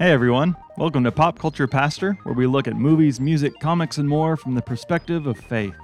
Hey everyone, welcome to Pop Culture Pastor, where we look at movies, music, comics, and more from the perspective of faith.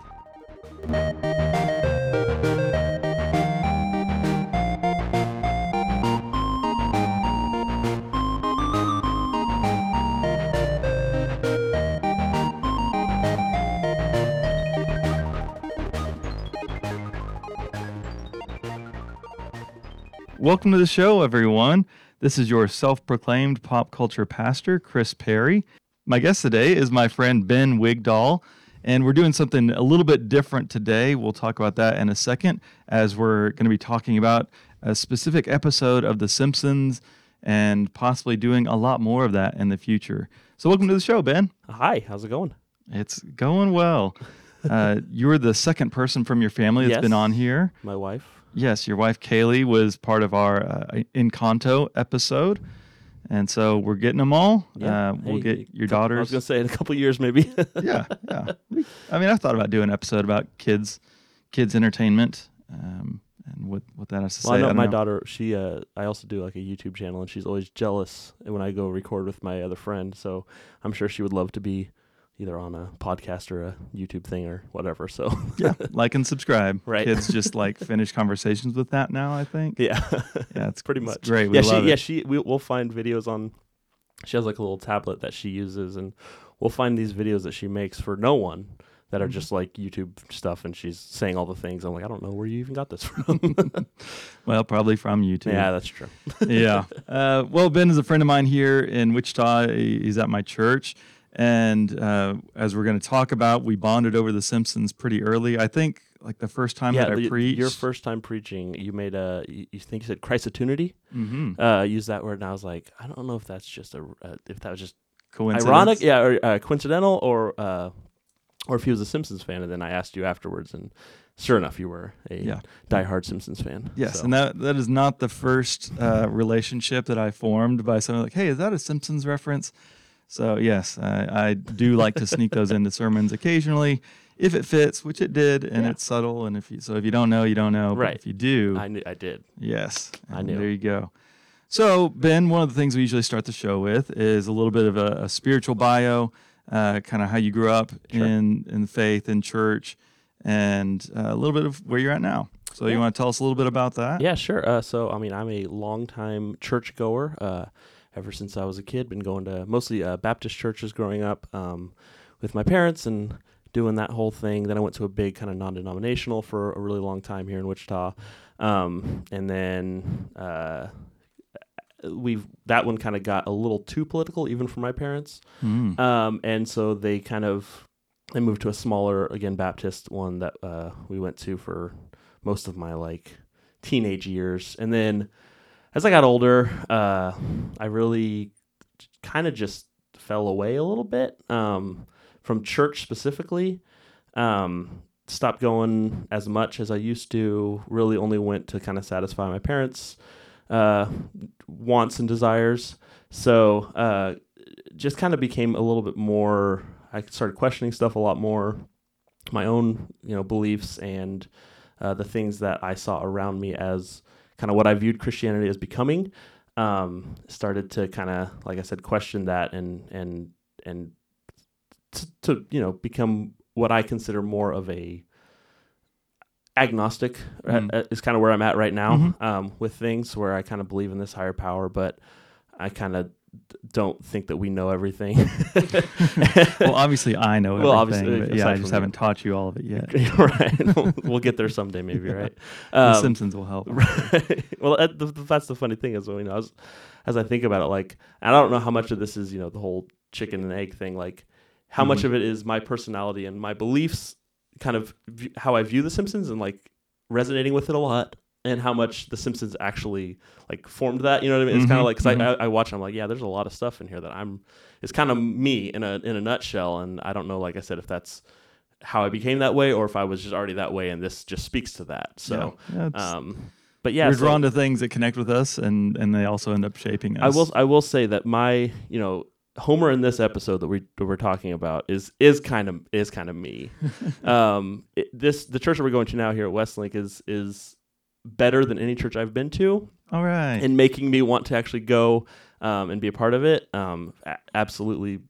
Welcome to the show, everyone. This is your self proclaimed pop culture pastor, Chris Perry. My guest today is my friend Ben Wigdahl, and we're doing something a little bit different today. We'll talk about that in a second, as we're going to be talking about a specific episode of The Simpsons and possibly doing a lot more of that in the future. So, welcome to the show, Ben. Hi, how's it going? It's going well. Uh, you're the second person from your family that's Yes. been on here. My wife. Yes, your wife Kaylee was part of our uh, Encanto episode, and so we're getting them all. Uh, we'll Hey, get your cou- I was gonna say in a couple years maybe. yeah, yeah. I mean, I thought about doing an episode about kids, kids entertainment, um, and what what that has to well, say. I know don't my daughter. She, uh, I also do like a YouTube channel, and she's always jealous when I go record with my other friend. So I'm sure she would love to be either on a podcast or a YouTube thing or whatever. So yeah, like and subscribe. Right. Kids just like finish conversations with that now. I think. yeah, Yeah, it's pretty it's much. great. We yeah, she, love yeah, she. We, we'll find videos on. She has like a little tablet that she uses, and we'll find these videos that she makes for no one that are Mhm. just like YouTube stuff, and she's saying all the things. I'm like, I don't know where you even got this from. well, probably from YouTube. yeah, that's true. yeah. Uh, well, Ben is a friend of mine here in Wichita. He's at my church. And uh, as we're going to talk about, we bonded over The Simpsons pretty early. I think like the first time that I the- preached. Your first time preaching, you made a. You, you think you said Christotunity? hmm Uh, use that word, and I was like, I don't know if that's just a. Uh, if that was just ironic, yeah, or uh, coincidental, or uh, or if he was a Simpsons fan, and then I asked you afterwards, and sure enough, you were a Yeah. diehard Simpsons fan. Yes, So- and that that is not the first uh, relationship that I formed by someone like, "Hey, is that a Simpsons reference?" So yes, I, I do like to sneak those into sermons occasionally, if it fits, which it did, and Yeah. it's subtle. And if you so if you don't know, you don't know. But Right. if you do, I knew I did. Yes, I knew. There you go. So, Ben, one of the things we usually start the show with is a little bit of a, a spiritual bio, uh, kind of how you grew up Sure. in in faith in church, and uh, a little bit of where you're at now. So, you want to tell us a little bit about that? Yeah, sure. Uh, so, I mean, I'm a longtime church goer. Uh, ever since I was a kid, been going to mostly uh, Baptist churches growing up um, with my parents and doing that whole thing. Then I went to a big kind of non-denominational for a really long time here in Wichita, um, and then uh, we've that one kind of got a little too political, even for my parents. Mm. Um, and so they kind of they moved to a smaller again Baptist one that uh, we went to for most of my like teenage years, and then as I got older, uh, I really kind of just fell away a little bit um, from church specifically. Um, stopped going as much as I used to. Really, only went to kind of satisfy my parents' uh, wants and desires. So, uh, just kind of became a little bit more. I started questioning stuff a lot more, my own you know beliefs and uh, the things that I saw around me as kind of what I viewed Christianity as becoming. Um, started to kind of, like I said, question that and and and t- to you know become what I consider more of a agnostic Mm. uh, is kind of where I'm at right now Mhm. um, with things where I kind of believe in this higher power, but I kind of don't think that we know everything. well, obviously, I know Well, everything, obviously, but yeah, I just haven't taught you all of it yet. right. We'll, we'll get there someday, maybe. Right. the Um, Simpsons will help. Right. well, that, the, that's the funny thing is, you know, as, as I think about it, like, I don't know how much of this is, you know, the whole chicken and egg thing. Like, how much Mhm. of it is my personality and my beliefs, kind of v- how I view The Simpsons, and like resonating with it a lot, and how much The Simpsons actually like formed that. You know what I mean? It's kind Mhm, of like because mhm. I, I watch, I'm like, yeah, there's a lot of stuff in here that I'm. It's kind of me in a in a nutshell, and I don't know, like I said, if that's how I became that way or if I was just already that way, and this just speaks to that. So. yeah, Um, but yeah, we're so drawn to things that connect with us, and and they also end up shaping us. I will I will say that my you know Homer in this episode that we that we're talking about is is kind of is kind of me. um, it, this the church that we're going to now here at Westlink is is better than any church I've been to. All right. and making me want to actually go um, and be a part of it. Um, a- absolutely,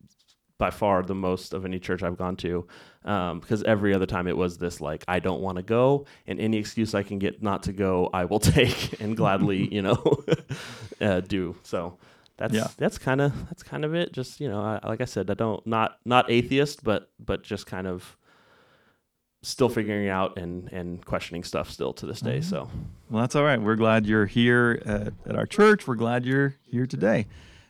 by far the most of any church I've gone to, um, because every other time it was this like I don't want to go, and any excuse I can get not to go, I will take and gladly, you know, uh, do. So. That's Yeah. that's kind of that's kind of it. Just you know, I, like I said, I don't not not atheist, but but just kind of still figuring out and and questioning stuff still to this day. Mhm. So Well, that's all right. We're glad you're here at, at our church. We're glad you're here today.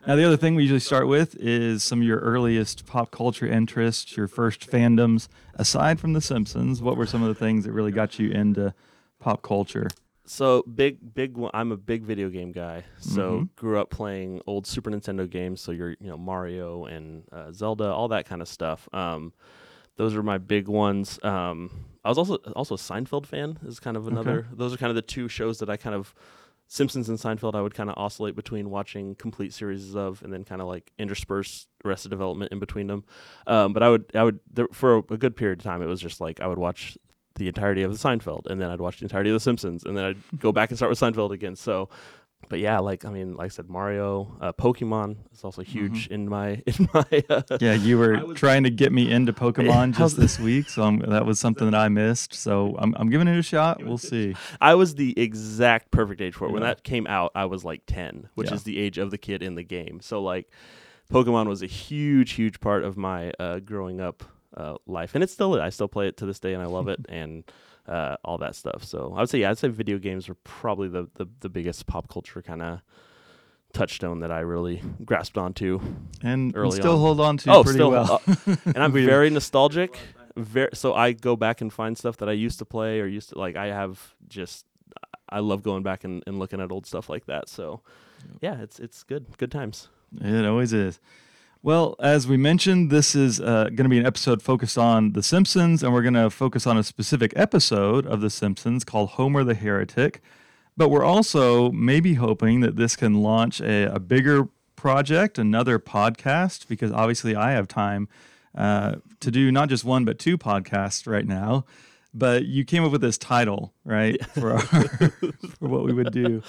Now, the other thing we usually start with is some of your earliest pop culture interests, your first fandoms. Aside from The Simpsons, what were some of the things that really got you into pop culture? So big, big. I'm a big video game guy. So Mhm. grew up playing old Super Nintendo games. So you're, you know, Mario and uh, Zelda, all that kind of stuff. Um, those are my big ones. Um, I was also also a Seinfeld fan. Is kind of another. Those are kind of the two shows that I kind of Simpsons and Seinfeld. I would kind of oscillate between watching complete series of, and then kind of like intersperse Arrested Development in between them. Um, but I would, I would, there, for a, a good period of time, it was just like I would watch the entirety of the Seinfeld, and then I'd watch the entirety of the Simpsons, and then I'd go back and start with Seinfeld again. So, but yeah, like I mean, like I said, Mario, uh, Pokemon is also huge in my in my. Uh, Yeah, you were was- trying to get me into Pokemon how's just this week, so I'm, that was something that I missed. So I'm, I'm giving it a shot. We'll see. I was the exact perfect age for it. When Yeah. that came out, I was like 10, which Yeah. is the age of the kid in the game. So like Pokemon was a huge huge part of my uh, growing up uh, life. And it still is. I still play it to this day and I love it and uh, all that stuff. So I would say yeah, I'd say video games are probably the the, the biggest pop culture kind of touchstone that I really grasped onto. And, and Early still on. hold on to Oh, pretty still, well. And I'm very nostalgic. Very so I go back and find stuff that I used to play or used to like I have just I love going back and, and looking at old stuff like that. So yeah, it's it's good. Good times. It always is. Well, as we mentioned, this is uh, going to be an episode focused on The Simpsons, and we're going to focus on a specific episode of The Simpsons called Homer the Heretic. But we're also maybe hoping that this can launch a, a bigger project, another podcast, because obviously I have time uh, to do not just one, but two podcasts right now. But you came up with this title, right, for, our, for what we would do.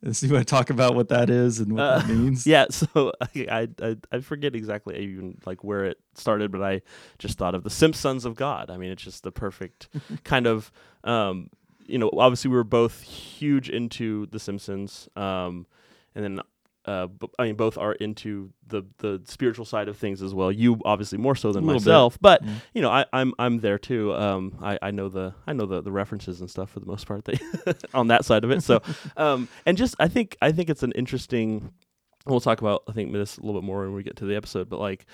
So you want to talk about what that is and what Uh, that means? Yeah, so I, I I I forget exactly even like where it started, but I just thought of the Simpsons of God. I mean, it's just the perfect kind of um, you know, obviously we were both huge into the Simpsons. Um, and then uh, b- I mean, both are into the the spiritual side of things as well. You obviously more so than little bit. myself, but Yeah. you know, I, I'm I'm there too. Um, I, I know the I know the, the references and stuff for the most part that on that side of it. So, um, and just I think I think it's an interesting. We'll talk about I think this a little bit more when we get to the episode, but like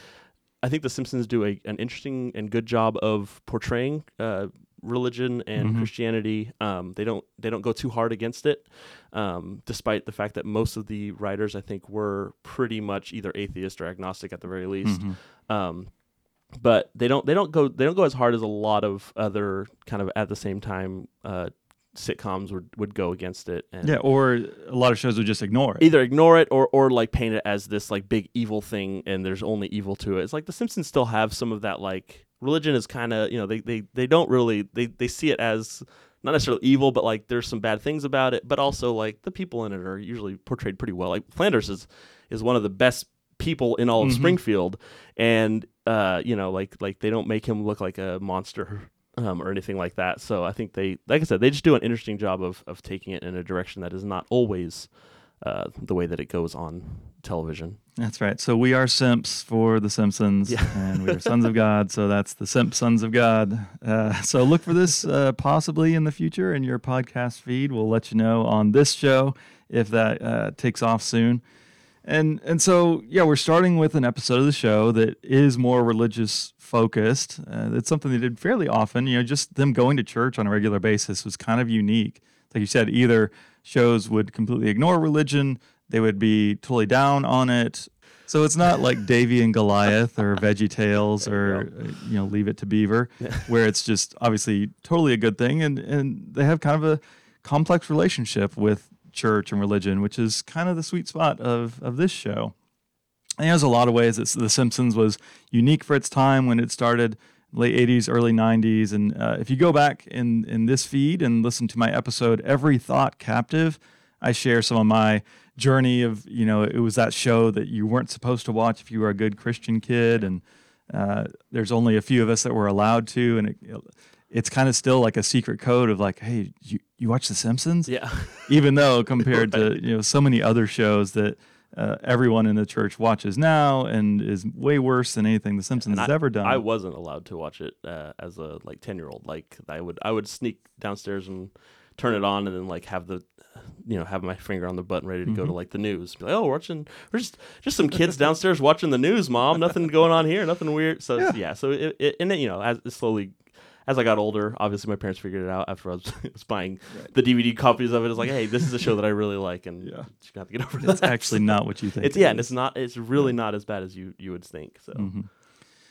I think the Simpsons do a, an interesting and good job of portraying uh, religion and Mhm. Christianity. Um, they don't they don't go too hard against it, um, despite the fact that most of the writers I think were pretty much either atheist or agnostic at the very least. Mhm. Um, but they don't they don't go they don't go as hard as a lot of other kind of at the same time uh, sitcoms would would go against it. And Yeah, or a lot of shows would just ignore it. either ignore it or or like paint it as this like big evil thing and there's only evil to it. It's like the Simpsons still have some of that like religion is kind of, you know, they they they don't really they they see it as not necessarily evil, but like there's some bad things about it, but also like the people in it are usually portrayed pretty well. Like Flanders is is one of the best people in all of Mhm. Springfield and uh you know like like they don't make him look like a monster um, or anything like that. So I think they, like I said, they just do an interesting job of of taking it in a direction that is not always uh, the way that it goes on television. That's right. So we are simps for The Simpsons, Yeah. and we are sons of God. So that's the Simp Sons of God. Uh, so look for this uh, possibly in the future in your podcast feed. We'll let you know on this show if that uh, takes off soon. And and so yeah, we're starting with an episode of the show that is more religious focused. Uh, it's something they did fairly often. You know, just them going to church on a regular basis was kind of unique. Like you said, either shows would completely ignore religion, they would be totally down on it. So it's not like Davey and Goliath or Veggie Tales or uh, you know Leave It to Beaver, where it's just obviously totally a good thing, and and they have kind of a complex relationship with church and religion, which is kind of the sweet spot of of this show. And there's a lot of ways that The Simpsons was unique for its time when it started, late 80s, early 90s. And uh, if you go back in, in this feed and listen to my episode, Every Thought Captive, I share some of my journey of you know it was that show that you weren't supposed to watch if you were a good Christian kid, and uh, there's only a few of us that were allowed to, and it, it's kind of still like a secret code of like, hey, you you watch The Simpsons, Yeah. even though compared to you know so many other shows that. Uh, everyone in the church watches now and is way worse than anything The Simpsons And has I, ever done. I wasn't allowed to watch it uh, as a like ten year old. Like I would I would sneak downstairs and turn it on and then like have the you know have my finger on the button ready to go to Mm-hmm. like the news. Be like, oh, we're watching. We're just just some kids downstairs watching the news, mom. Nothing going on here. Nothing weird. So Yeah. yeah. so it, it and then you know as it slowly. As I got older, obviously my parents figured it out after I was, was buying the DVD copies of it. It's like, hey, this is a show that I really like, and Yeah. gonna have to get over it's that. actually not what you think. It's yeah, and it's not. It's really not as bad as you you would think. So Mhm.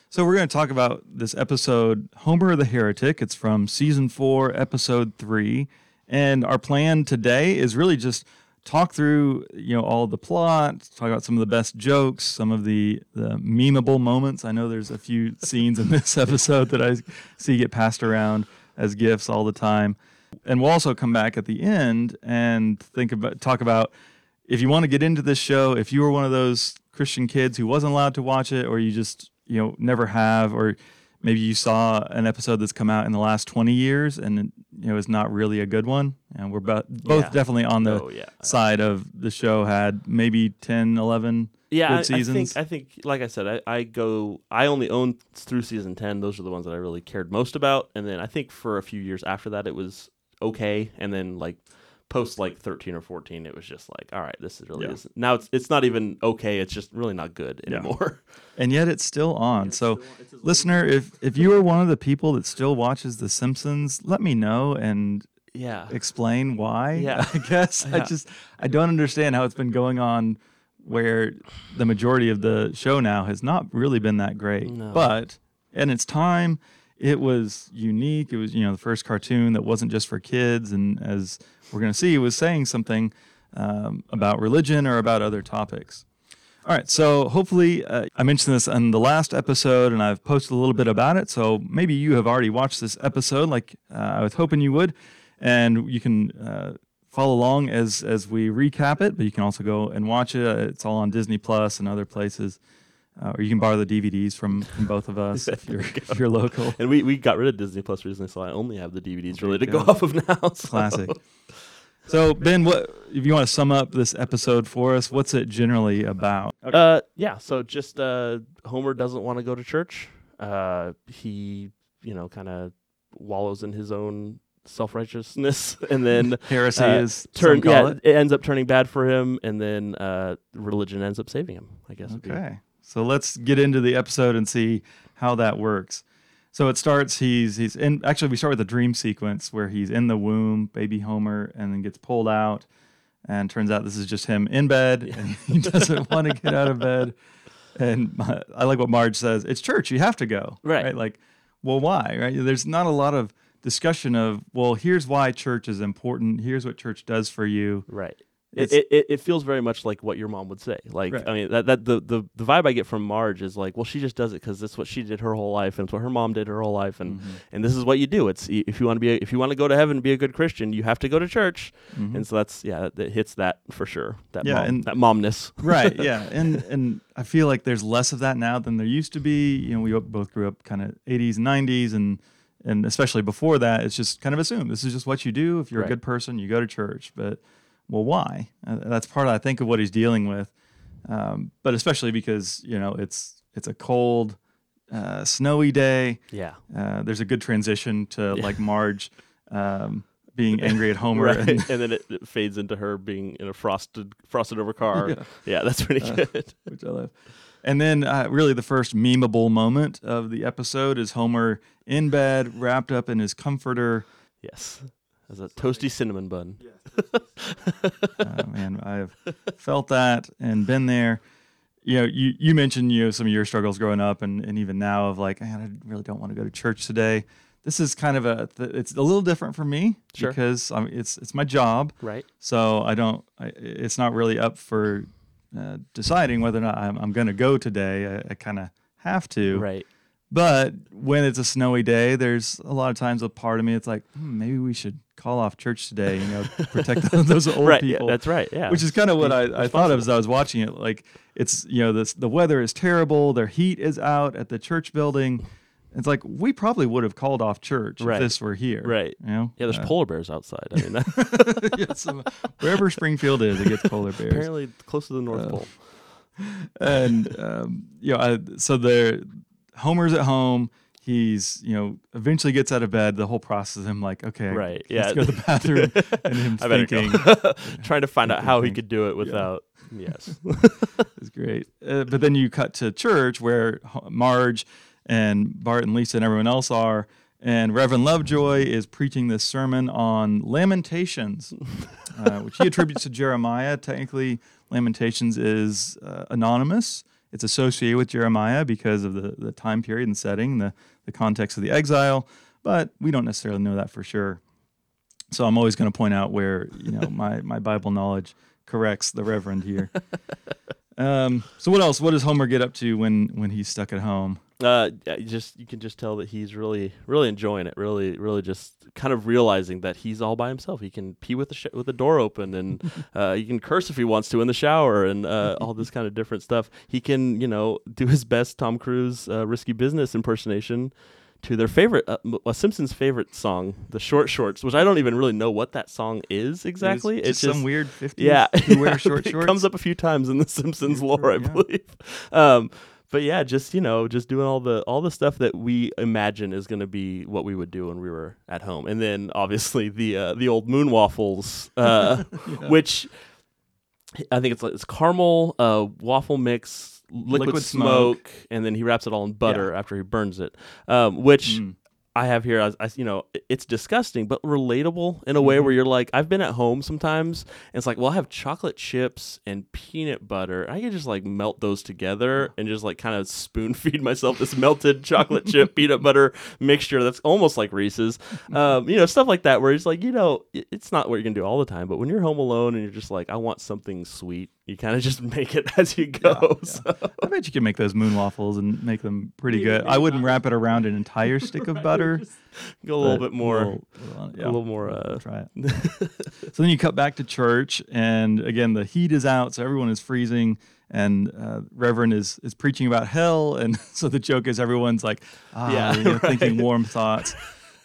So we're going to talk about this episode, Homer the Heretic. It's from season four, episode three, and our plan today is really just talk through you know all the plot, talk about some of the best jokes, some of the the memeable moments. I know there's a few scenes in this episode that I see get passed around as gifts all the time, and we'll also come back at the end and think about talk about if you want to get into this show, if you were one of those Christian kids who wasn't allowed to watch it, or you just you know never have, or maybe you saw an episode that's come out in the last 20 years and it, you know is not really a good one, and we're bo- both Yeah. definitely on the Oh, yeah. side of the show had maybe 10, 11 yeah, good I, I seasons. think I think like I said, I, I go I only own through season ten. Those are the ones that I really cared most about, and then I think for a few years after that, it was okay, and then like post like thirteen or fourteen, it was just like, all right, this is really Yeah. is now it's it's not even okay. It's just really not good Yeah. anymore. and yet it's still on. so, listener, if if you are one of the people that still watches The Simpsons, let me know and yeah, explain why. Yeah. I guess I just I don't understand how it's been going on where the majority of the show now has not really been that great. No. But and its time, it was unique. It was you know the first cartoon that wasn't just for kids, and as we're going to see, was saying something um, about religion or about other topics. All right, so hopefully uh, I mentioned this in the last episode, and I've posted a little bit about it. So maybe you have already watched this episode, like uh, I was hoping you would, and you can uh, follow along as as we recap it. But you can also go and watch it. It's all on Disney Plus and other places, uh, or you can borrow the DVDs from, from both of us if you're if you're local. and we we got rid of Disney Plus recently, so I only have the DVDs really to go go. off of now. so- Classic. So Ben, what if you want to sum up this episode for us? What's it generally about? Uh, yeah. So just uh, Homer doesn't want to go to church. Uh, he, you know, kind of wallows in his own self righteousness, and then Heresy uh, is turn. Yeah, it. it ends up turning bad for him, and then uh, religion ends up saving him. I guess. Okay. So let's get into the episode and see how that works. So it starts he's he's in actually we start with a dream sequence where he's in the womb, baby Homer, and then gets pulled out and turns out this is just him in bed and he doesn't want to get out of bed. And my, I like what Marge says, it's church, you have to go. Right. Like, well why? Right? There's not a lot of discussion of, well, here's why church is important. Here's what church does for you. Right. It, it, it, feels very much like what your mom would say. Like, Right. I mean, that, that the, the, the vibe I get from Marge is like, well, she just does it because that's what she did her whole life, and it's what her mom did her whole life, and Mm-hmm. and this is what you do. It's if you want to be a, if you want to go to heaven and be a good Christian, you have to go to church, and so that's yeah, that, that hits that for sure. That Mm-hmm. Yeah, mom, and- that momness. right yeah and and i feel like there's less of that now than there used to be you know we both grew up kind of 80s and 90s and and especially before that it's just kind of assumed this is just what you do if you're Right. a good person you go to church but well why uh, that's part i think of what he's dealing with um, but especially because you know it's it's a cold uh, snowy day Yeah. uh, there's a good transition to like marge um, being angry at homer Right. and And, then it, it fades into her being in a frosted frosted over car. Yeah. Yeah, that's pretty Uh, good. which I love. And then, uh, really, the first memeable moment of the episode is Homer in bed, wrapped up in his comforter. Yes. As a toasty cinnamon bun. Uh, man, I've felt that and been there. You know, you, you mentioned you know some of your struggles growing up, and, and even now of like, man, I really don't want to go to church today. This is kind of a th- it's a little different for me Sure. because I mean, it's it's my job, Right. so I don't. I, it's not really up for uh, deciding whether or not I'm, I'm going to go today. I, I kind of have to. Right. But when it's a snowy day, there's a lot of times a part of me it's like, hmm, maybe we should call off church today. You know, protect those old right. people. Yeah, that's right. Yeah. Which is kind of what I, I thought of as I was watching it. Like it's you know this the weather is terrible. Their heat is out at the church building. It's like we probably would have called off church Right. if this were here. Right. You know. yeah, there's Uh, polar bears outside. I mean, yeah, some- wherever Springfield is, it gets polar bears. apparently close to the North Uh, Pole. and um, you know, I, so the Homer's at home. He's you know eventually gets out of bed. The whole process of him like okay, Right. let's Yeah. go to the bathroom, and him thinking. Trying to find out how he could do it without. Yes. it's great. Uh, but then you cut to church where Marge and Bart and Lisa and everyone else are, and Reverend Lovejoy is preaching this sermon on Lamentations, uh, which he attributes to Jeremiah. Technically, Lamentations is uh, anonymous. It's associated with Jeremiah because of the, the time period and setting, the, the context of the exile, but we don't necessarily know that for sure. So I'm always going to point out where you know my, my Bible knowledge corrects the Reverend here. Um, so what else? What does Homer get up to when when he's stuck at home? Uh, you just you can just tell that he's really really enjoying it. Really, really just kind of realizing that he's all by himself. He can pee with the sh- with the door open, and uh, he can curse if he wants to in the shower, and uh, all this kind of different stuff. He can you know do his best Tom Cruise uh, risky business impersonation to their favorite uh, uh, Simpsons favorite song, the Short Shorts, which I don't even really know what that song is exactly. It's, just some weird 50s yeah, who wear short it shorts. comes up a few times in the Simpsons lore, I yeah. believe. Um, but yeah, just you know, just doing all the all the stuff that we imagine is going to be what we would do when we were at home, and then obviously the uh, the old moon waffles, uh, Yeah. which I think it's it's caramel uh, waffle mix, liquid, Liquid smoke, smoke. and then he wraps it all in butter after he burns it, um, which Mm. I have here, as, you know, it's disgusting, but relatable in a way Mhm. where you're like, I've been at home sometimes, and it's like, well, I have chocolate chips and peanut butter. I can just like melt those together and just like kind of spoon feed myself this melted chocolate chip peanut butter mixture that's almost like Reese's, um, you know, stuff like that. Where it's like, you know, it's not what you're gonna do all the time, but when you're home alone and you're just like, I want something sweet, you kind of just make it as you go. yeah. So. I bet you can make those moon waffles and make them pretty Yeah, good. I wouldn't wrap it around an entire stick of butter. Go a little bit more, little- little- yeah. a little more. Uh, try it. so then you cut back to church, and again the heat is out, so everyone is freezing, and uh, Reverend is is preaching about hell, and so the joke is everyone's like, ah, Yeah, you know, thinking warm thoughts,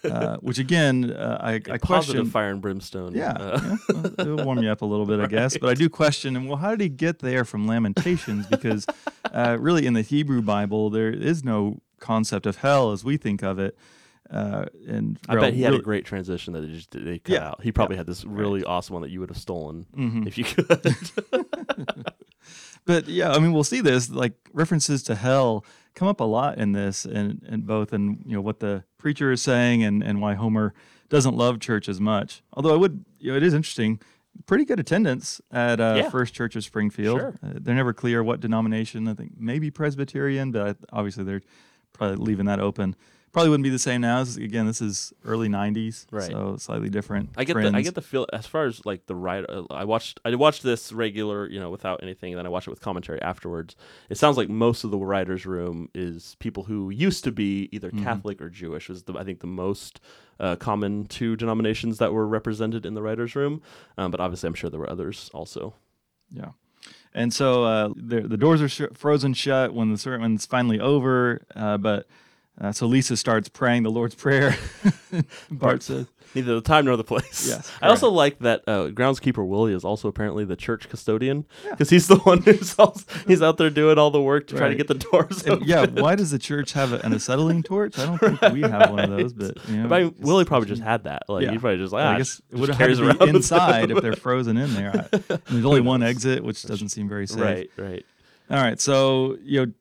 uh, which again uh, I, I positive question. fire and brimstone. Yeah, uh, yeah, well, it'll warm you up a little bit, I guess. But I do question, and well, how did he get there from Lamentations? Because uh, really, in the Hebrew Bible, there is no concept of hell as we think of it. Uh, and I bet he had a great transition that they just they cut Yeah, out. He probably had this really awesome one that you would have stolen Mhm. if you could. But yeah, I mean, we'll see this like references to hell come up a lot in this, and and both in you know what the preacher is saying, and and why Homer doesn't love church as much. Although I would, you know, it is interesting. Pretty good attendance at uh, Yeah. First Church of Springfield. Sure. Uh, they're never clear what denomination. I think maybe Presbyterian, but I, obviously they're probably leaving that open. Probably wouldn't be the same now. This is- Again, this is early '90s, Right. so slightly different. I get the I get the feel as far as like the right. Uh, I watched I watched this regular, you know, without anything, and then I watched it with commentary afterwards. It sounds like most of the writers' room is people who used to be either Mhm. Catholic or Jewish. Was the I think the most uh, common two denominations that were represented in the writers' room. Um, but obviously, I'm sure there were others also. Yeah. And so uh, the, the doors are sh- frozen shut when the sermon's finally over. Uh, but uh, so Lisa starts praying the Lord's Prayer. Bart says, Neither the time nor the place. Yes, I also like that uh, groundskeeper Willie is also apparently the church custodian Yeah. because he's the one who's also, he's out there doing all the work to try to get the doors and open. yeah, why does the church have an acetylene torch? I don't think we have one of those, but you know, I- Willie probably just had that. Like Yeah. he probably just like I ah, guess it would have to be inside if they're frozen in there. I, there's only one exit, which doesn't seem very safe. right, right. All right, so you know,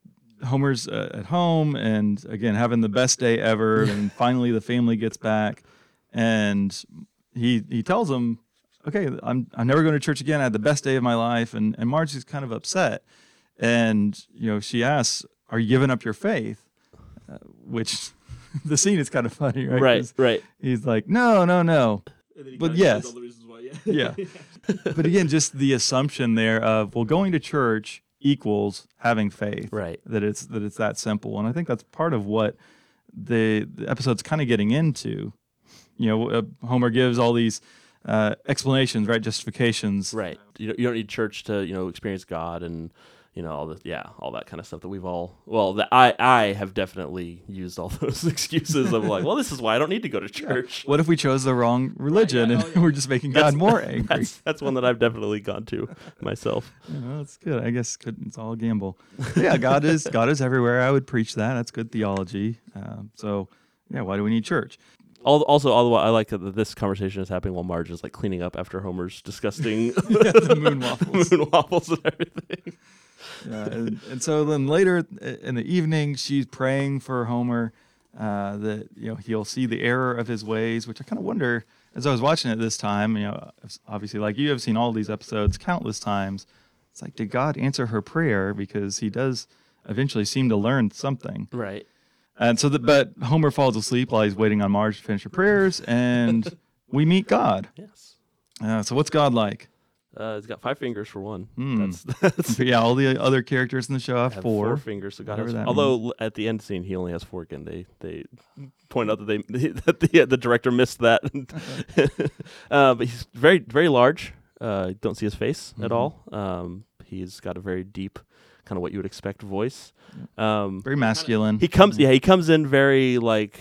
Homer's uh, at home, and again having the best day ever, and finally the family gets back, and he he tells them, "Okay, I'm I'm never going to church again. I had the best day of my life," and and Marge is kind of upset, and you know she asks, "Are you giving up your faith?" Uh, which the scene is kind of funny, right? Right, 'Cause right. He's like, "No, no, no." But yes. yeah. Yeah. but again, just the assumption there of well, going to church equals having faith Right. that it's that it's that simple and i think that's part of what the, the episode's kind of getting into you know, uh, Homer gives all these uh, explanations, right? Justifications. Right. You don't, you don't need church to you know experience God and you know all the yeah all that kind of stuff that we've all well that I I have definitely used all those excuses of like well this is why I don't need to go to church. What if we chose the wrong religion yeah, and oh, we're just making God more angry? That's, that's one that I've definitely gone to myself. Yeah, well, that's good. I guess it's all a gamble. yeah, God is God is everywhere. I would preach that. That's good theology. Um, so yeah, why do we need church? Also, all the while, I like that this conversation is happening while Marge is like cleaning up after Homer's disgusting Yeah, the moon waffles. moon waffles and everything. Yeah, and, and so then later in the evening, she's praying for Homer uh, that you know he'll see the error of his ways. Which I kind of wonder as I was watching it this time. You know, obviously, like you have seen all these episodes countless times. It's like, did God answer her prayer? Because he does eventually seem to learn something. Right. And so, that, but Homer falls asleep while he's waiting on Marge to finish her prayers, and we meet God. Yes. Uh, so, what's God like? Uh, it's got five fingers for one. Hmm. That's, that's yeah, all the other characters in the show have, have four. fingers. So God has, that although l- at the end scene he only has four again. They they point out that they that the the director missed that. uh, but he's very very large. Uh, don't see his face at Mhm. all. Um, he's got a very deep, kind of what you would expect voice. Um, Very masculine. he comes yeah he comes in very like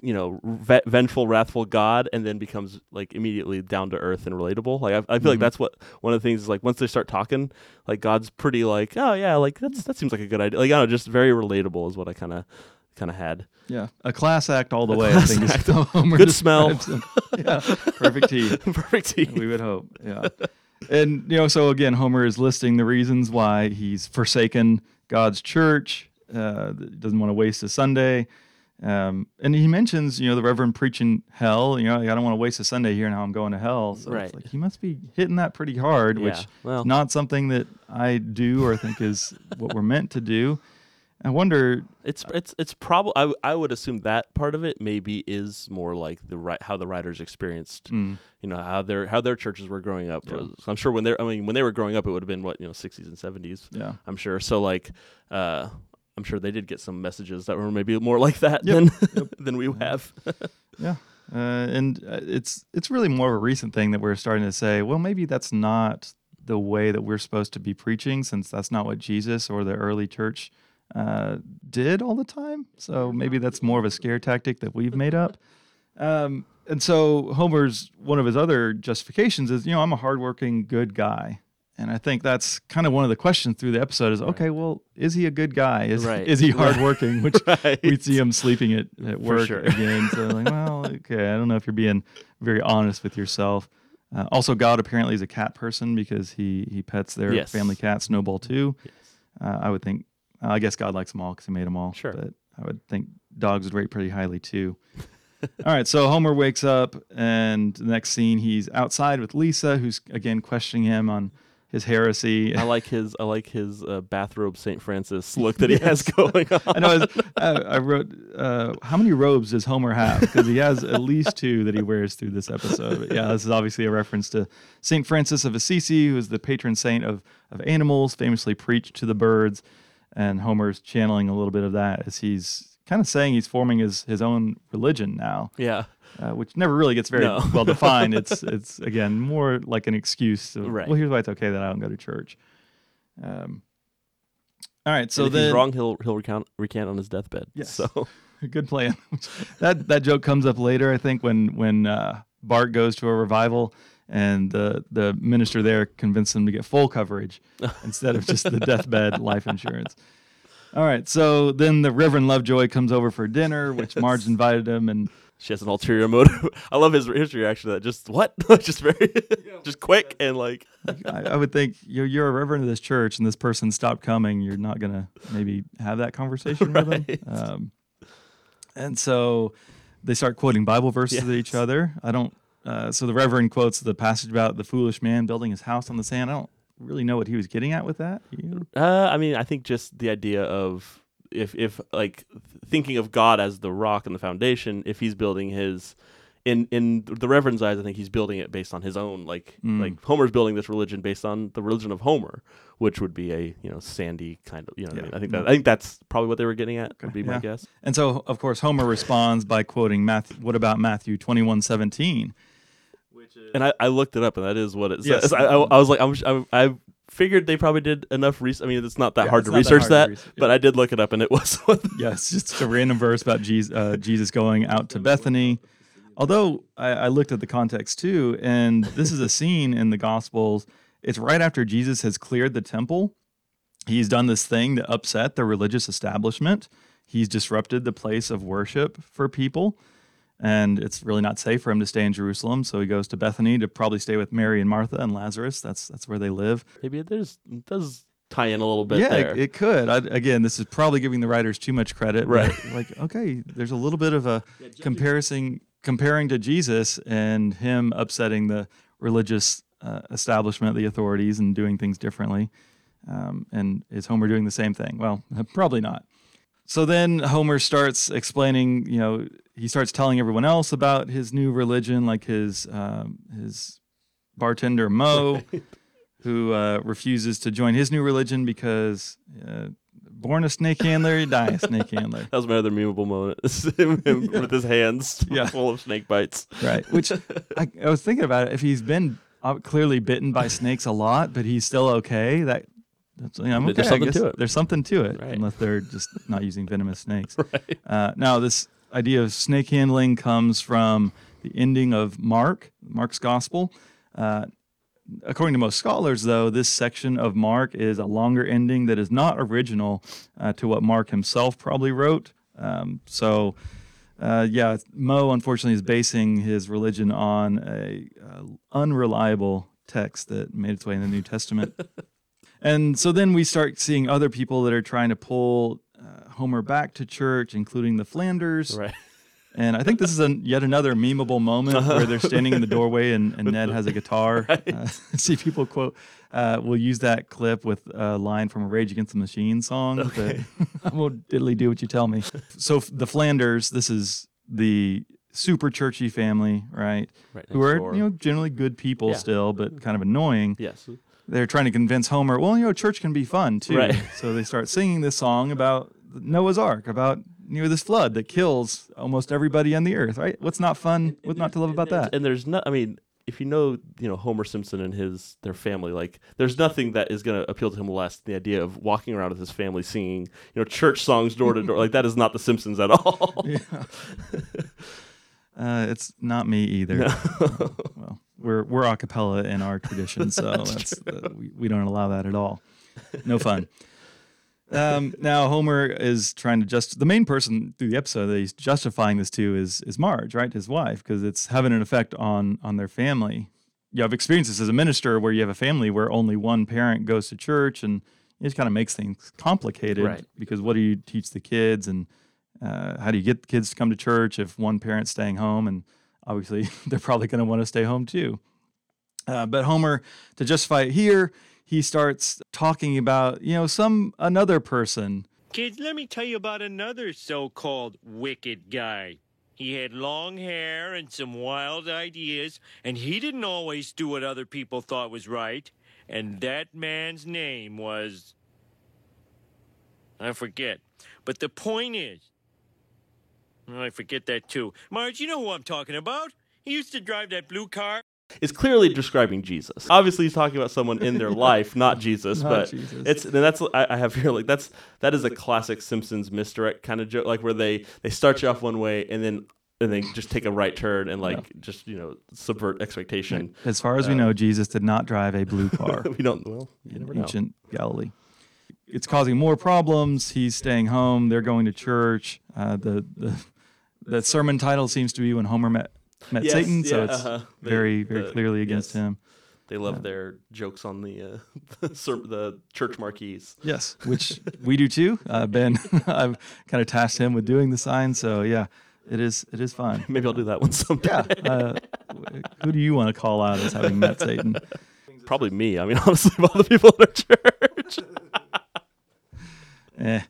you know ve- vengeful wrathful god and then becomes like immediately down to earth and relatable like i, I feel like Mhm. that's what one of the things is like once they start talking like god's pretty like oh yeah like that's that seems like a good idea like i don't know just very relatable is what i kind of kind of had Yeah, a class act all the A way. I think is act. how Homer Good smell. yeah, perfect tea. perfect tea. We would hope. Yeah, and you know, so again, Homer is listing the reasons why he's forsaken God's church. Uh, doesn't want to waste a Sunday. Um, and he mentions, you know, the Reverend preaching hell. You know, I don't want to waste a Sunday here, and how I'm going to hell. So Right. it's like he must be hitting that pretty hard, yeah which well not something that I do or think is what we're meant to do. I wonder it's it's it's probably I, w- I would assume that part of it maybe is more like the right how the writers experienced mm, you know how their how their churches were growing up. Yeah. I'm sure when they're I mean when they were growing up, it would have been what you know 60s and 70s. yeah. I'm sure. So like, uh, I'm sure they did get some messages that were maybe more like that Yep. than than we have. Yeah, uh, and uh, it's it's really more of a recent thing that we're starting to say. Well, maybe that's not the way that we're supposed to be preaching, since that's not what Jesus or the early church uh, did all the time. So maybe that's more of a scare tactic that we've made up. Um, and so Homer's one of his other justifications is, you know, I'm a hardworking, good guy. And I think that's kind of one of the questions through the episode is, okay, well, is he a good guy? Is, Right. is he hardworking? Which right. we see him sleeping at, at work sure. again. So like, well, okay, I don't know if you're being very honest with yourself. Uh, also, God apparently is a cat person because he he pets their Yes. family cat Snowball too. Yes. Uh, I would think. I guess God likes them all because he made them all. Sure. But I would think dogs would rate pretty highly too. all right, so Homer wakes up, and the next scene he's outside with Lisa, who's again questioning him on his heresy. I like his I like his uh, bathrobe Saint Francis look that he has going on. I know. I, was- I, I wrote, uh, how many robes does Homer have? Because he has at least two that he wears through this episode. But yeah, this is obviously a reference to Saint Francis of Assisi, who is the patron saint of of animals, famously preached to the birds, and Homer's channeling a little bit of that as he's kind of saying he's forming his his own religion now, Yeah. Uh, which never really gets very No. well defined. It's it's again more like an excuse. Of, Right. Well, here's why it's okay that I don't go to church. Um. All right, so then he's wrong, he'll he'll recount recant on his deathbed. Yes. So Good plan. that that joke comes up later, I think, when when uh, Bart goes to a revival and the the minister there convinced him to get full coverage instead of just the deathbed life insurance. All right, so then the Reverend Lovejoy comes over for dinner, which Marge invited him, and she has an ulterior motive. I love his his reaction to that. Just what? just very just quick and like I, I would think you're you're a reverend of this church, and this person stopped coming. You're not gonna maybe have that conversation with Right. them. Um, and so they start quoting Bible verses at each other. I don't. Uh, so the reverend quotes the passage about the foolish man building his house on the sand. I don't really know what he was getting at with that. You? Uh, I mean, I think just the idea of if if like thinking of God as the rock and the foundation, if he's building his in in the Reverend's eyes, I think he's building it based on his own like Mm. like Homer's building this religion based on the religion of Homer, which would be a you know sandy kind of you know what I mean. I think that I think that's probably what they were getting at. Would be my guess. And so, of course, Homer responds by quoting Matthew. What about Matthew twenty-one seventeen? And I, I looked it up, and that is what it Yes. says. I, I, I was like, I'm, I, I figured they probably did enough research. I mean, it's not that Yeah, hard to that research to that, research, but I did look it up, and it was. Yes, just a random verse about Jesus, uh, Jesus going out to Bethany. Although I, I looked at the context too, and this is a scene in the Gospels. It's right after Jesus has cleared the temple. He's done this thing that upset the religious establishment. He's disrupted the place of worship for people, and it's really not safe for him to stay in Jerusalem. So he goes to Bethany to probably stay with Mary and Martha and Lazarus. That's that's where they live. Maybe it there's it does tie in a little bit yeah, there. it, it could. I, again, this is probably giving the writers too much credit. Right. Like, okay, there's a little bit of a comparison comparing to Jesus and him upsetting the religious uh, establishment, the authorities, and doing things differently. Um, and is Homer doing the same thing? Well, probably not. So then Homer starts explaining. You know, he starts telling everyone else about his new religion, like his um, his bartender Moe who uh, refuses to join his new religion because uh, born a snake handler, you die a snake handler. that was my other memeable moment. him him with his hands Yeah. full of snake bites. Right. Which I, I was thinking about it. If he's been uh, clearly bitten by snakes a lot, but he's still okay, that that's, you know, I'm okay. There's something to it. There's something to it, Right. unless they're just not using venomous snakes. Right. Uh, now, this idea of snake handling comes from the ending of Mark, Mark's gospel. Uh, according to most scholars, though, this section of Mark is a longer ending that is not original uh, to what Mark himself probably wrote. Um, so, uh, yeah, Moe unfortunately is basing his religion on a uh, unreliable text that made its way in the New Testament. and so then we start seeing other people that are trying to pull uh, Homer back to church, including the Flanders. Right. And I think this is a, yet another memeable moment where they're standing in the doorway and, and Ned has a guitar. Uh, see people quote, uh, we'll use that clip with a line from a Rage Against the Machine song. Okay. I will diddly do what you tell me. So the Flanders, this is the super churchy family, right? Right. Who are door. you know generally good people Yeah. still, but kind of annoying. Yes. They're trying to convince Homer, well, you know, church can be fun too. Right. So they start singing this song about Noah's Ark, about you know this flood that kills almost everybody on the earth. Right? What's not fun? What's not to love about that? And there's no. I mean, if you know, you know Homer Simpson and his their family, like there's nothing that is going to appeal to him less than the idea of walking around with his family singing, you know, church songs door to door. Like that is not the Simpsons at all. Yeah. Uh, it's not me either. well, we're we're a cappella in our tradition, so that's, uh, we, we don't allow that at all. No fun. Um, now Homer is trying to just the main person through the episode that he's justifying this to is is Marge, right, his wife, because it's having an effect on on their family. You have experienced this as a minister where you have a family where only one parent goes to church, and it just kind of makes things complicated. Right. Because what do you teach the kids, and uh, how do you get the kids to come to church if one parent's staying home? And obviously, they're probably going to want to stay home too. Uh, but Homer, to justify it here, he starts talking about you know some another person. Kids, let me tell you about another so called wicked guy. He had long hair and some wild ideas, and he didn't always do what other people thought was right. And that man's name was. I forget. But the point is. I forget that too. Marge, you know who I'm talking about. He used to drive that blue car. It's clearly describing Jesus. Obviously, he's talking about someone in their life, not Jesus. Not but Jesus. it's and that's I, I have here like that's that is a classic Simpsons misdirect kind of joke, like where they they start you off one way and then and they just take a right turn and like just you know subvert expectation. As far as we know, Jesus did not drive a blue car we don't well you in never know. ancient Galilee. It's causing more problems. He's staying home. They're going to church. Uh, the the the sermon title seems to be when Homer met met Yes, Satan, so it's uh-huh. They- very very the- clearly against yes. him. They love their jokes on the uh, the, the church marquees. Yes, which we do too. Uh, ben, I've kind of tasked him with doing the sign, so yeah, it is it is fun. Maybe I'll do that one someday. Yeah. Uh, who do you want to call out as having met Satan? Probably me. I mean, honestly, of all the people in our church. Eh.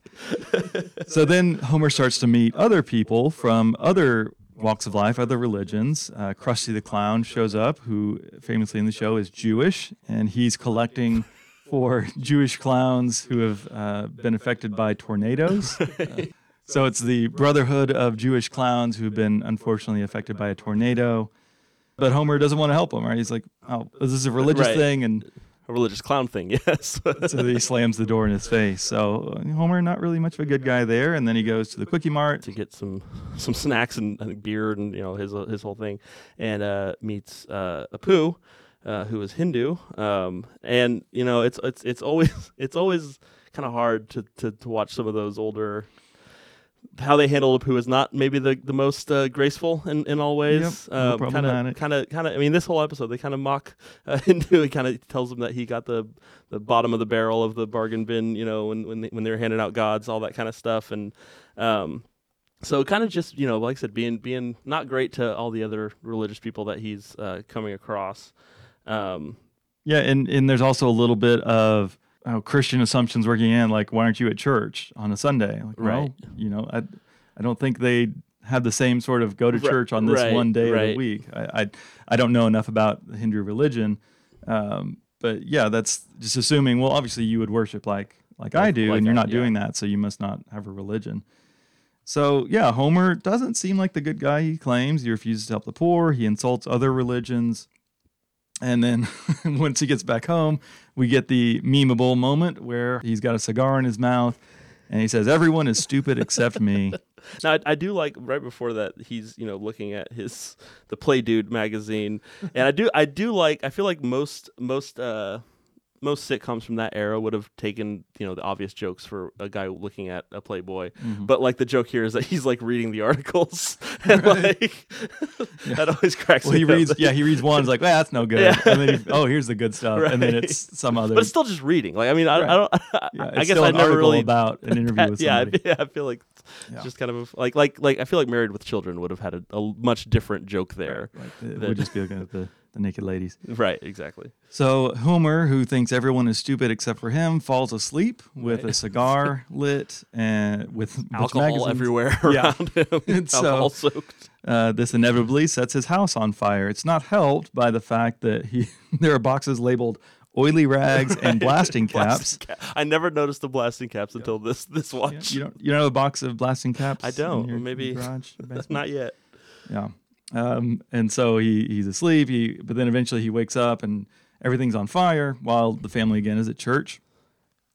So then Homer starts to meet other people from other walks of life, other religions. Uh, Krusty the Clown shows up, who famously in the show is Jewish, and he's collecting for Jewish clowns who have uh, been affected by tornadoes. Uh, so it's the Brotherhood of Jewish Clowns who've been unfortunately affected by a tornado. But Homer doesn't want to help him, right? He's like, "Oh, this is a religious Right. thing," and A religious clown thing, yes. so he slams the door in his face. So uh, Homer, not really much of a good guy there. And then he goes to the Kwik-E-Mart. to get some some snacks and, beer and you know his his whole thing, and uh, meets uh, Apu, uh, who is Hindu. Um, and you know it's it's it's always it's always kind of hard to, to to watch some of those older. How they handle Apu is not maybe the the most uh, graceful in, in all ways. Yep, a little kind of kind of kind of. I mean, this whole episode they kind of mock uh, Hindu. He kind of tells him that he got the the bottom of the barrel of the bargain bin. You know, when when they, when they were handing out gods, all that kind of stuff, and um, so kind of just you know like i said being being not great to all the other religious people that he's uh, coming across um, Yeah, and, and there's also a little bit of oh, Christian assumptions working in, like, why aren't you at church on a Sunday? Like, well, Right. you know, I, I don't think they have the same sort of go to church on this right, one day of the week. I, I, I don't know enough about the Hindu religion. Um, but yeah, that's just assuming, well, obviously you would worship like, like I do, like and you're I- not yeah. doing that, so you must not have a religion. So yeah, Homer doesn't seem like the good guy he claims. He refuses to help the poor. He insults other religions. And then once he gets back home, we get the memeable moment where he's got a cigar in his mouth and he says, Everyone is stupid except me. now I, I do like right before that he's you know looking at his the Playdude magazine and i do i do like i feel like most most uh most sitcoms from that era would have taken you know the obvious jokes for a guy looking at a Playboy, Mm-hmm. but like the joke here is that he's like reading the articles and like that always cracks Well, me he up. reads, yeah, he reads one. He's like, well, that's no good. Yeah. And then, he, oh, here's the good stuff. And then it's some other. but it's still just reading. Like I mean, I, Right. I don't. yeah, I guess I never really about an interview with yeah, somebody. yeah, I feel like Yeah. just kind of like like like I feel like Married with Children would have had a, a much different joke there. Like, it that- would just be at the, the naked ladies. Right, exactly. So Homer, who thinks everyone is stupid except for him, falls asleep with Right. a cigar lit and with Alcohol everywhere Yeah. around him. And so- Alcohol soaked. Uh, this inevitably sets his house on fire. It's not helped by the fact that he there are boxes labeled oily rags and blasting caps. Blasting cap- I never noticed the blasting caps until this this watch. You don't you don't have a box of blasting caps? I don't. your Maybe- garage, your basement? Not yet. Yeah. Um, and so he he's asleep. He but then eventually he wakes up and everything's on fire while the family again is at church.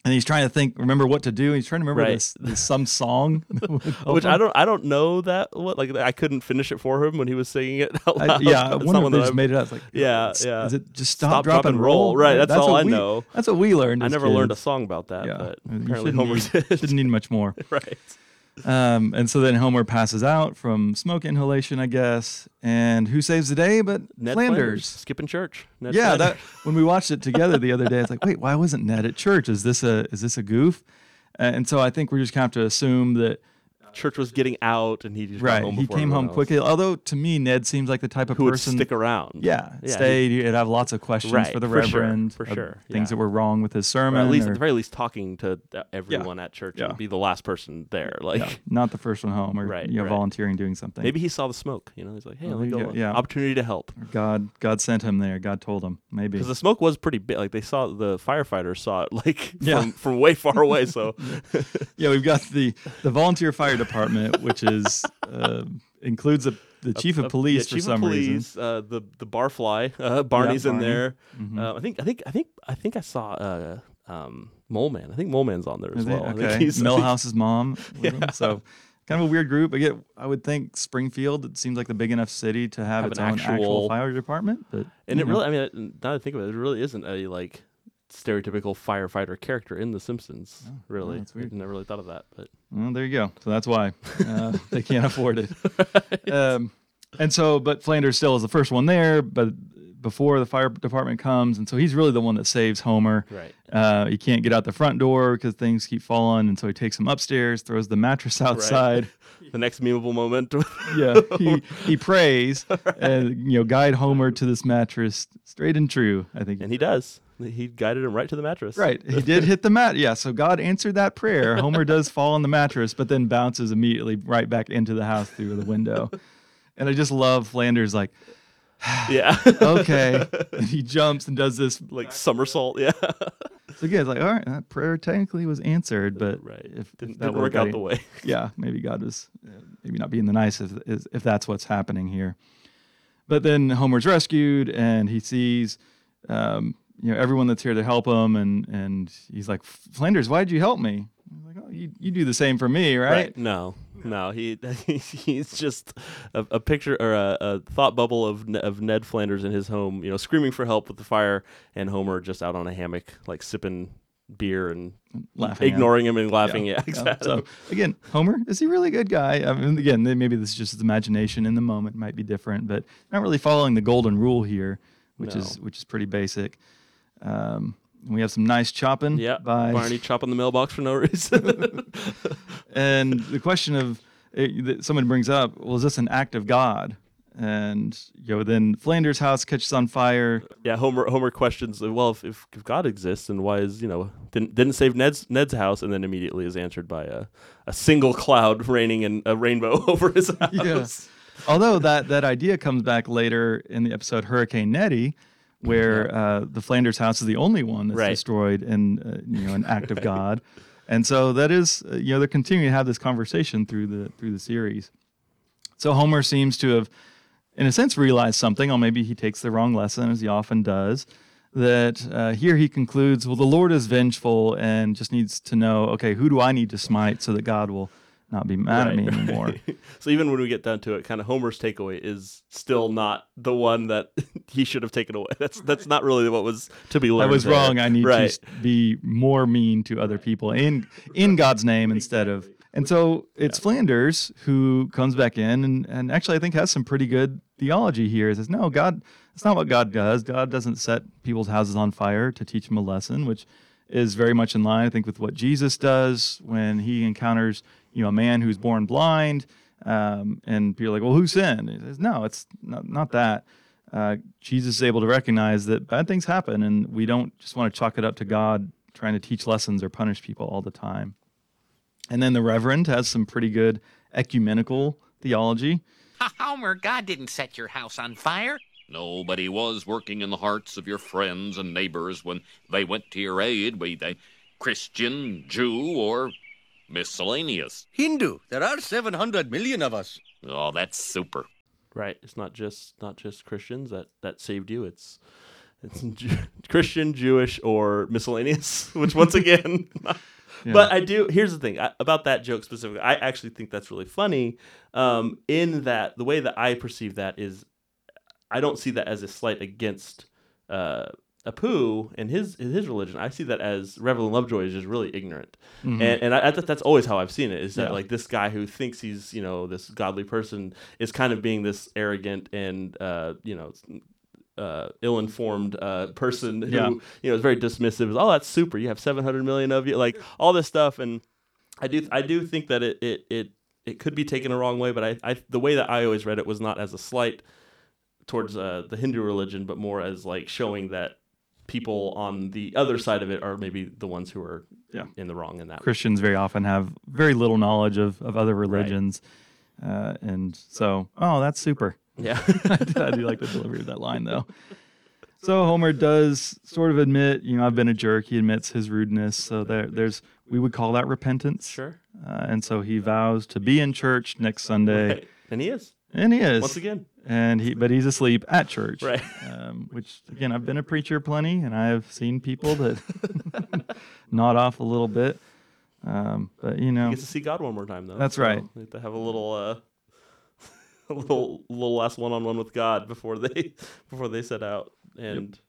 And he's trying to think, remember what to do. He's trying to remember Right. this, this some song, that would help Which. I don't I don't know that what like I couldn't finish it for him when he was singing it out I, yeah, not of one them just made it up. It's like, Yeah, yeah. Is it just stop, Stop, drop, and roll? Right, that's all what I we, know. That's what we learned. I never learned a song about that, Yeah, but you apparently Homer need, did. shouldn't need much more. right. Um, and so then Homer passes out from smoke inhalation, I guess. And who saves the day but Ned Flanders? skipping church. Ned yeah, Flanders. that when we watched it together the other day, it's like, wait, why wasn't Ned at church? Is this a is this a goof? Uh, and so I think we're just kind of have to assume that church was getting out, and he just right, home he came home else. quickly. Although to me, Ned seems like the type of Who would person stick around? Yeah, Yeah, stay. He'd have lots of questions Right, for the for sure, reverend, for sure, things yeah. that were wrong with his Or sermon. at least, or- at the very least, talking to everyone at church Yeah. and be the last person there. Like yeah, not the first one home, or Right, you know, right. volunteering doing something. maybe he saw the smoke. You know, he's like, "Hey, go. yeah. Opportunity to help." God, God sent him there. God told him. Maybe. Because the smoke was pretty big. Like they saw the firefighters saw it like Yeah. from, from way far away. So Yeah, we've got the the volunteer fire department, which is uh, includes a, the chief of police yeah, for chief some of reason. Uh, the the barfly, uh, Barney's in Barney. there. Mhm. Uh, I think I think I think I think I saw uh, um, Mole Man. I think Mole Man's on there as Is he? well. I think okay, he's- Milhouse's mom. With him. Yeah. So kind of a weird group. I get. I would think Springfield. It seems like the big enough city to have, Have its own actual, actual- fire department. But And it know. really, I mean, it- now that I think of it, it really isn't a like stereotypical firefighter character in The Simpsons. Oh, really, that's weird. I never really thought of that, but Well, there you go. So that's why uh, they can't afford it. Um, and so, but Flanders still is the first one there, but before the fire department comes, and so he's really the one that saves Homer. right. Uh, he can't get out the front door because things keep falling, and so he takes him upstairs, throws the mattress outside. The next memeable moment. yeah, he he prays and you know guide Homer to this mattress straight and true. I think. and he does. He guided him right to the mattress. Right, he did hit the mat. Yeah, so God answered that prayer. Homer does fall on the mattress, but then bounces immediately right back into the house through the window. and I just love Flanders like, Yeah. okay, and he jumps and does this. like somersault. Yeah. So again, it's like, all right, that prayer technically was answered, but right. if, if didn't, that didn't work out the way. yeah, maybe God was uh, maybe not being the nicest if, if that's what's happening here. But then Homer's rescued, and he sees, um, you know, everyone that's here to help him, and and he's like, Flanders, why'd you help me? I'm like, oh, you, you do the same for me, right? No, no. He he's just a, a picture or a, a thought bubble of of Ned Flanders in his home, you know, screaming for help with the fire, and Homer just out on a hammock, like sipping beer and Laughing ignoring him and laughing. Yeah, exactly. So again, Homer is he really a good guy? I mean, again, maybe this is just his imagination in the moment might be different, but not really following the golden rule here, which is which is pretty basic. Um, we have some nice chopping yeah, by Barney chopping the mailbox for no reason. and the question of it, that someone brings up, well, is this an act of God? And you know, then Flanders' house catches on fire. yeah, Homer Homer questions. Well, if, if, if God exists, then why is you know didn't didn't save Ned's Ned's house, and then immediately is answered by a, a single cloud raining and a rainbow over his house. Yeah. Although that that idea comes back later in the episode Hurricane Neddy, where uh, the Flanders house is the only one that's Right. destroyed in uh, you know an act of God, and so that is uh, you know they're continuing to have this conversation through the through the series. So Homer seems to have, in a sense, realized something. Or maybe he takes the wrong lesson, as he often does. That uh, here he concludes, well, the Lord is vengeful and just needs to know, okay, who do I need to smite so that God will not be mad at me Right. anymore. so even when we get down to it, kind of Homer's takeaway is still not the one that he should have taken away. That's that's not really what was to be learned. I was there. wrong. I need right. to be more mean to other people in in God's name instead of. And so it's Flanders who comes back in and, and actually I think has some pretty good theology here. He says, no, God, that's not what God does. God doesn't set people's houses on fire to teach them a lesson, which is very much in line, I think, with what Jesus does when he encounters, you know, a man who's born blind. Um, and people are like, well, who sinned? He says, no, it's not, not that uh, Jesus is able to recognize that bad things happen, and we don't just want to chalk it up to God trying to teach lessons or punish people all the time. And then the Reverend has some pretty good ecumenical theology. Homer, God didn't set your house on fire. No, but he was working in the hearts of your friends and neighbors when they went to your aid, be they Christian, Jew, or miscellaneous. Hindu. There are 700 million of us. Oh, that's super. Right. It's not just not just Christians that that saved you. It's it's Ju- Christian, Jewish, or miscellaneous. Which once again, but I do. Here's the thing I, about that joke specifically. I actually think that's really funny. Um, in that the way that I perceive that is, I don't see that as a slight against uh, Apu and his his religion. I see that as Reverend Lovejoy is just really ignorant, and and I, I that's always how I've seen it. Is that Yeah. like this guy who thinks he's you know this godly person is kind of being this arrogant and uh, you know. Uh, ill-informed uh, person who Yeah. you know is very dismissive. Is oh that's super. You have seven hundred million of you, like all this stuff, and I do I do think that it it it, it could be taken a wrong way, but I, I the way that I always read it was not as a slight towards uh, the Hindu religion, but more as like showing that people on the other side of it are maybe the ones who are Yeah. in the wrong in that. Christians very often have very little knowledge of, of other religions. Uh, and so, oh, that's super. Yeah, I do- I do like the delivery of that line, though. So Homer does sort of admit, you know, I've been a jerk. He admits his rudeness. So there, there's, we would call that repentance. sure. Uh, and so he vows to be in church next Sunday, Right. And he is and he is once again. And he, but he's asleep at church, Right. Um, which again, I've been a preacher plenty, and I have seen people that nod off a little bit. Um, but you know, He gets to see God one more time though. That's right. They have to have a little uh, a little little last one on one with God before they before they set out and.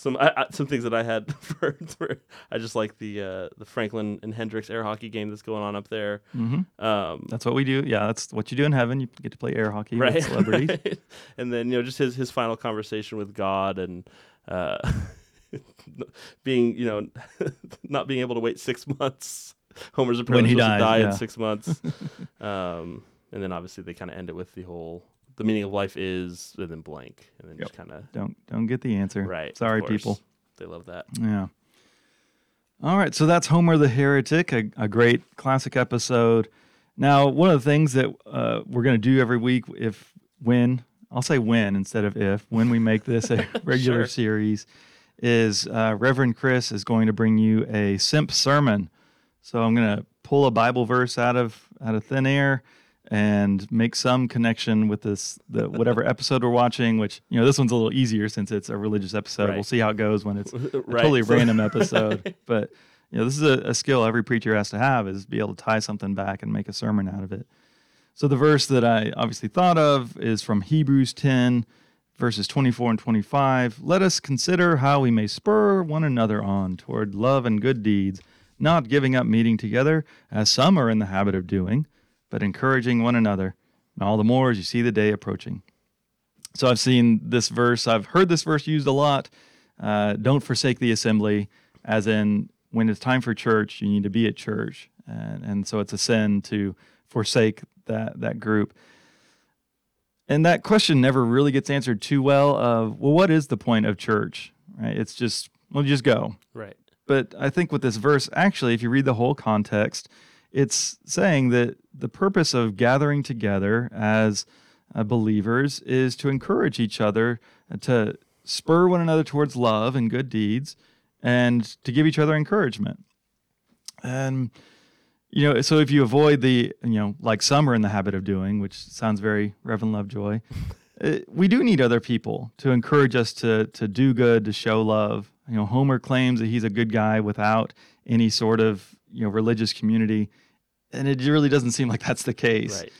Some I, I, some things that I had for, for I just like the uh, the Franklin and Hendrix air hockey game that's going on up there. Mhm. Um, that's what we do. Yeah, that's what you do in heaven. You get to play air hockey right, with celebrities. right. and then you know just his his final conversation with God and uh, being you know not being able to wait six months. Homer's apparently supposed to die yeah. in six months. um, and then obviously they kind of end it with the whole the meaning of life is and then blank and then just kind of Don't don't get the answer. right. Sorry, people. They love that. Yeah. All right, so that's Homer the Heretic, a, a great classic episode. Now, one of the things that uh, we're going to do every week, if when I'll say when instead of if when we make this a regular Sure. series is uh, Reverend Chris is going to bring you a simp sermon. So I'm going to pull a Bible verse out of out of thin air and make some connection with this the whatever episode we're watching. Which you know this one's a little easier since it's a religious episode. We'll see how it goes when it's a Right, totally random episode. But you know this is a, a skill every preacher has to have is be able to tie something back and make a sermon out of it. So the verse that I obviously thought of is from Hebrews 10, verses 24 and 25. Let us consider how we may spur one another on toward love and good deeds, not giving up meeting together, as some are in the habit of doing, but encouraging one another, and all the more as you see the day approaching. So I've seen this verse, I've heard this verse used a lot. Uh, don't forsake the assembly, as in when it's time for church, you need to be at church. And, and so it's a sin to forsake that, that group. And that question never really gets answered too well of, well, what is the point of church? Right? It's just, well, just go. Right. But I think with this verse, actually, if you read the whole context, it's saying that the purpose of gathering together as uh, believers is to encourage each other, uh, to spur one another towards love and good deeds, and to give each other encouragement. And you know, so if you avoid the, you know, like some are in the habit of doing, which sounds very Reverend Lovejoy, we do need other people to encourage us to to do good, to show love. You know, Homer claims that he's a good guy without any sort of you know religious community, and it really doesn't seem like that's the case. Right.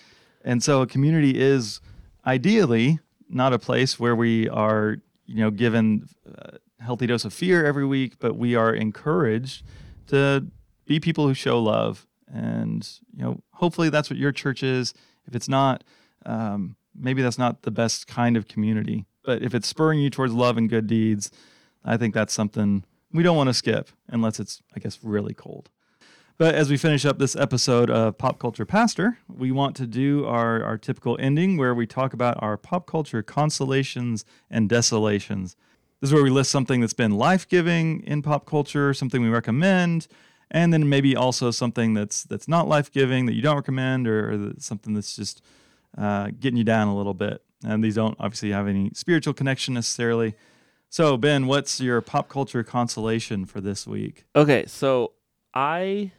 And so a community is ideally not a place where we are, you know, given a healthy dose of fear every week, but we are encouraged to be people who show love. And, you know, hopefully that's what your church is. If it's not, um, maybe that's not the best kind of community. But if it's spurring you towards love and good deeds, I think that's something we don't want to skip unless it's, I guess, really cold. But as we finish up this episode of Pop Culture Pastor, we want to do our, our typical ending where we talk about our pop culture consolations and desolations. This is where we list something that's been life giving in pop culture, something we recommend, and then maybe also something that's that's not life giving that you don't recommend, or, or something that's just uh, getting you down a little bit. And these don't obviously have any spiritual connection necessarily. So Ben, what's your pop culture consolation for this week? Okay, so I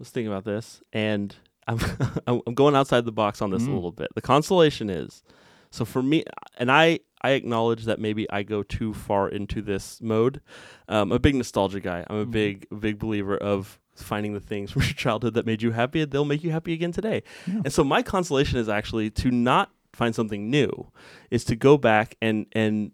was thinking about this, and I'm I'm going outside the box on this a Mm. little bit. The consolation is, so for me, and I I acknowledge that maybe I go too far into this mode. Um, I'm a big nostalgia guy. I'm a Mhm. big big believer of finding the things from your childhood that made you happy, and they'll make you happy again today. Yeah. And so my consolation is actually to not find something new, is to go back and and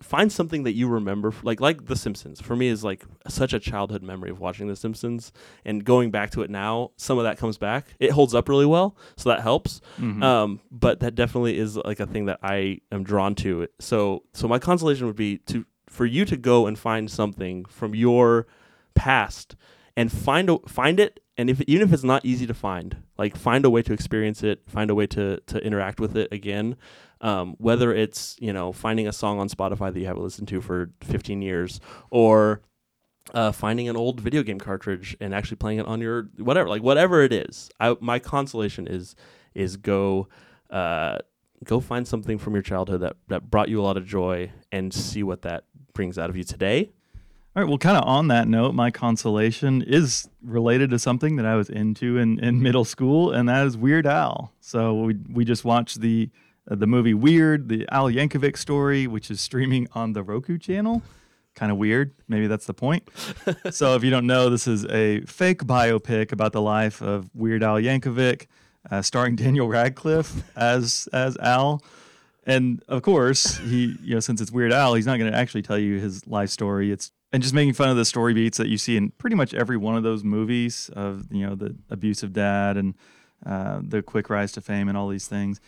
find something that you remember like like the simpsons. For me is like such a childhood memory of watching the simpsons and going back to it now some of that comes back. It holds up really well so that helps. Mhm. um but that definitely is like a thing that i am drawn to. So so my consolation would be to for you to go and find something from your past and find a, find it and if even if it's not easy to find like find a way to experience it find a way to to interact with it again. Um, whether it's you know finding a song on spotify that you haven't listened to for 15 years or uh, finding an old video game cartridge and actually playing it on your whatever like whatever it is I, my consolation is is go uh, go find something from your childhood that that brought you a lot of joy and see what that brings out of you today All right. Well, kind of on that note, my consolation is related to something that I was into in, in middle school, and that is Weird Al. So we we just watched the uh, the movie Weird, the Al Yankovic story, which is streaming on the Roku channel. Kind of weird. Maybe that's the point. so if you don't know, this is a fake biopic about the life of Weird Al Yankovic, uh, starring Daniel Radcliffe as as Al. And of course, he, you know, since it's Weird Al, he's not going to actually tell you his life story. It's and just making fun of the story beats that you see in pretty much every one of those movies of you know the abusive dad and uh, the quick rise to fame and all these things.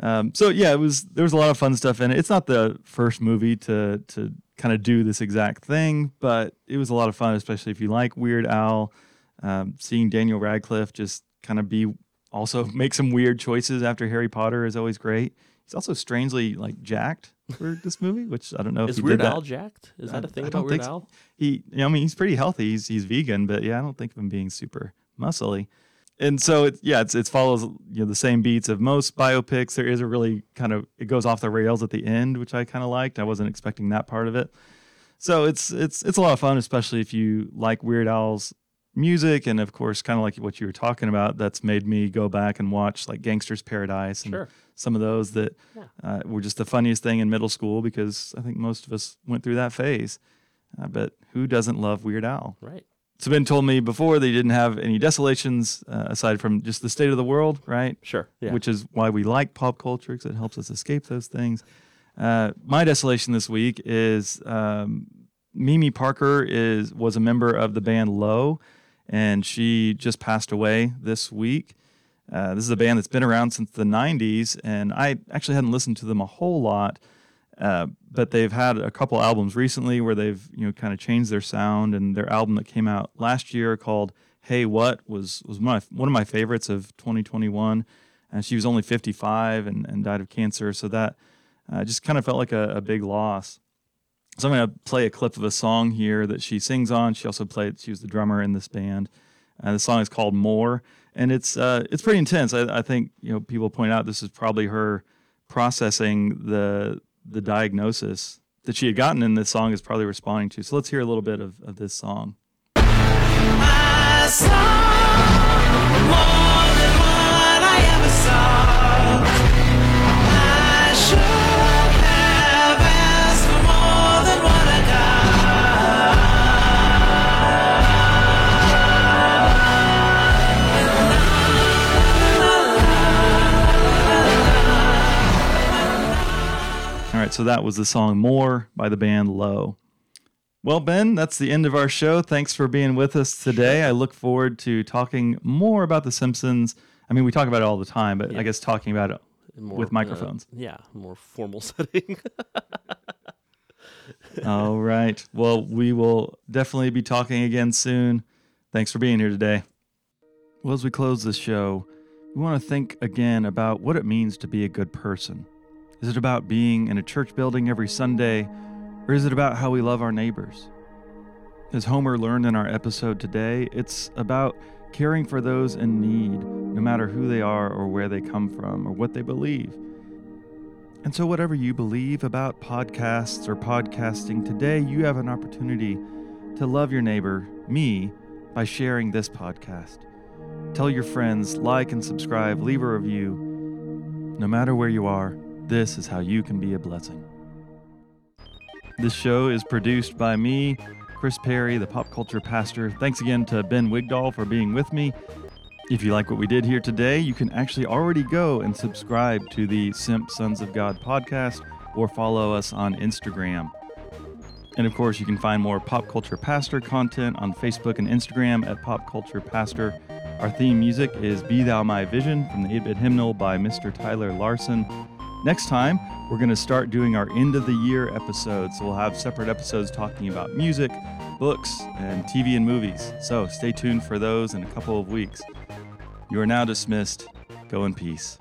Um, so yeah, it was there was a lot of fun stuff in it. It's not the first movie to to kind of do this exact thing, but it was a lot of fun, especially if you like Weird Al. Um, seeing Daniel Radcliffe just kind of be also make some weird choices after Harry Potter is always great. He's also strangely like jacked for this movie, which I don't know if is he Weird did Al that. jacked is I- that a thing I about don't Weird think so. Al He, you know, I mean, he's pretty healthy. He's he's vegan, but yeah, I don't think of him being super muscly. and so it yeah it's it follows you know the same beats of most biopics. There is a really kind of it goes off the rails at the end, which I kind of liked. I wasn't expecting that part of it. So it's it's it's a lot of fun, especially if you like Weird Al's music, and of course, kind of like what you were talking about. That's made me go back and watch like Gangster's Paradise and Sure. some of those that Yeah. uh, were just the funniest thing in middle school because I think most of us went through that phase. Uh, but who doesn't love Weird Al? Right. So Ben told me before they didn't have any desolations uh, aside from just the state of the world, right? Sure. Yeah. Which is why we like pop culture because it helps us escape those things. Uh, my desolation this week is um, Mimi Parker is was a member of the band Low, and she just passed away this week. Uh, this is a band that's been around since the '90s, and I actually hadn't listened to them a whole lot. Uh, but they've had a couple albums recently where they've you know kind of changed their sound, and their album that came out last year called "Hey What" was was one of my, one of my favorites of 2021. And she was only 55 and, and died of cancer, so that uh, just kind of felt like a, a big loss. So I'm going to play a clip of a song here that she sings on. She also played; she was the drummer in this band. Uh, the song is called "More," and it's uh, it's pretty intense. I, I think you know people point out this is probably her processing the the diagnosis that she had gotten, and this song is probably responding to. So let's hear a little bit of, of this song. So that was the song More by the band Low. Well, Ben, that's the end of our show. Thanks for being with us today. I look forward to talking more about The Simpsons. I mean, we talk about it all the time, but Yeah. I guess talking about it More, with microphones. Uh, yeah. More formal setting. all right. Well, we will definitely be talking again soon. Thanks for being here today. Well, as we close this show, we want to think again about what it means to be a good person. Is it about being in a church building every Sunday, or is it about how we love our neighbors? As Homer learned in our episode today, it's about caring for those in need, no matter who they are or where they come from or what they believe. And so, whatever you believe about podcasts or podcasting, today you have an opportunity to love your neighbor, me, by sharing this podcast. Tell your friends, like and subscribe, leave a review. No matter where you are, this is how you can be a blessing. This show is produced by me, Chris Perry, the pop culture pastor. Thanks again to Ben Wigdahl for being with me. If you like what we did here today, you can actually already go and subscribe to the Simp Sons of God podcast or follow us on Instagram. And of course, you can find more Pop Culture Pastor content on Facebook and Instagram at Pop Culture Pastor. Our theme music is Be Thou My Vision from the 8 bit hymnal by Mr. Tyler Larson. Next time, we're going to start doing our end of the year episodes. So we'll have separate episodes talking about music, books, and TV and movies. So stay tuned for those in a couple of weeks. You are now dismissed. Go in peace.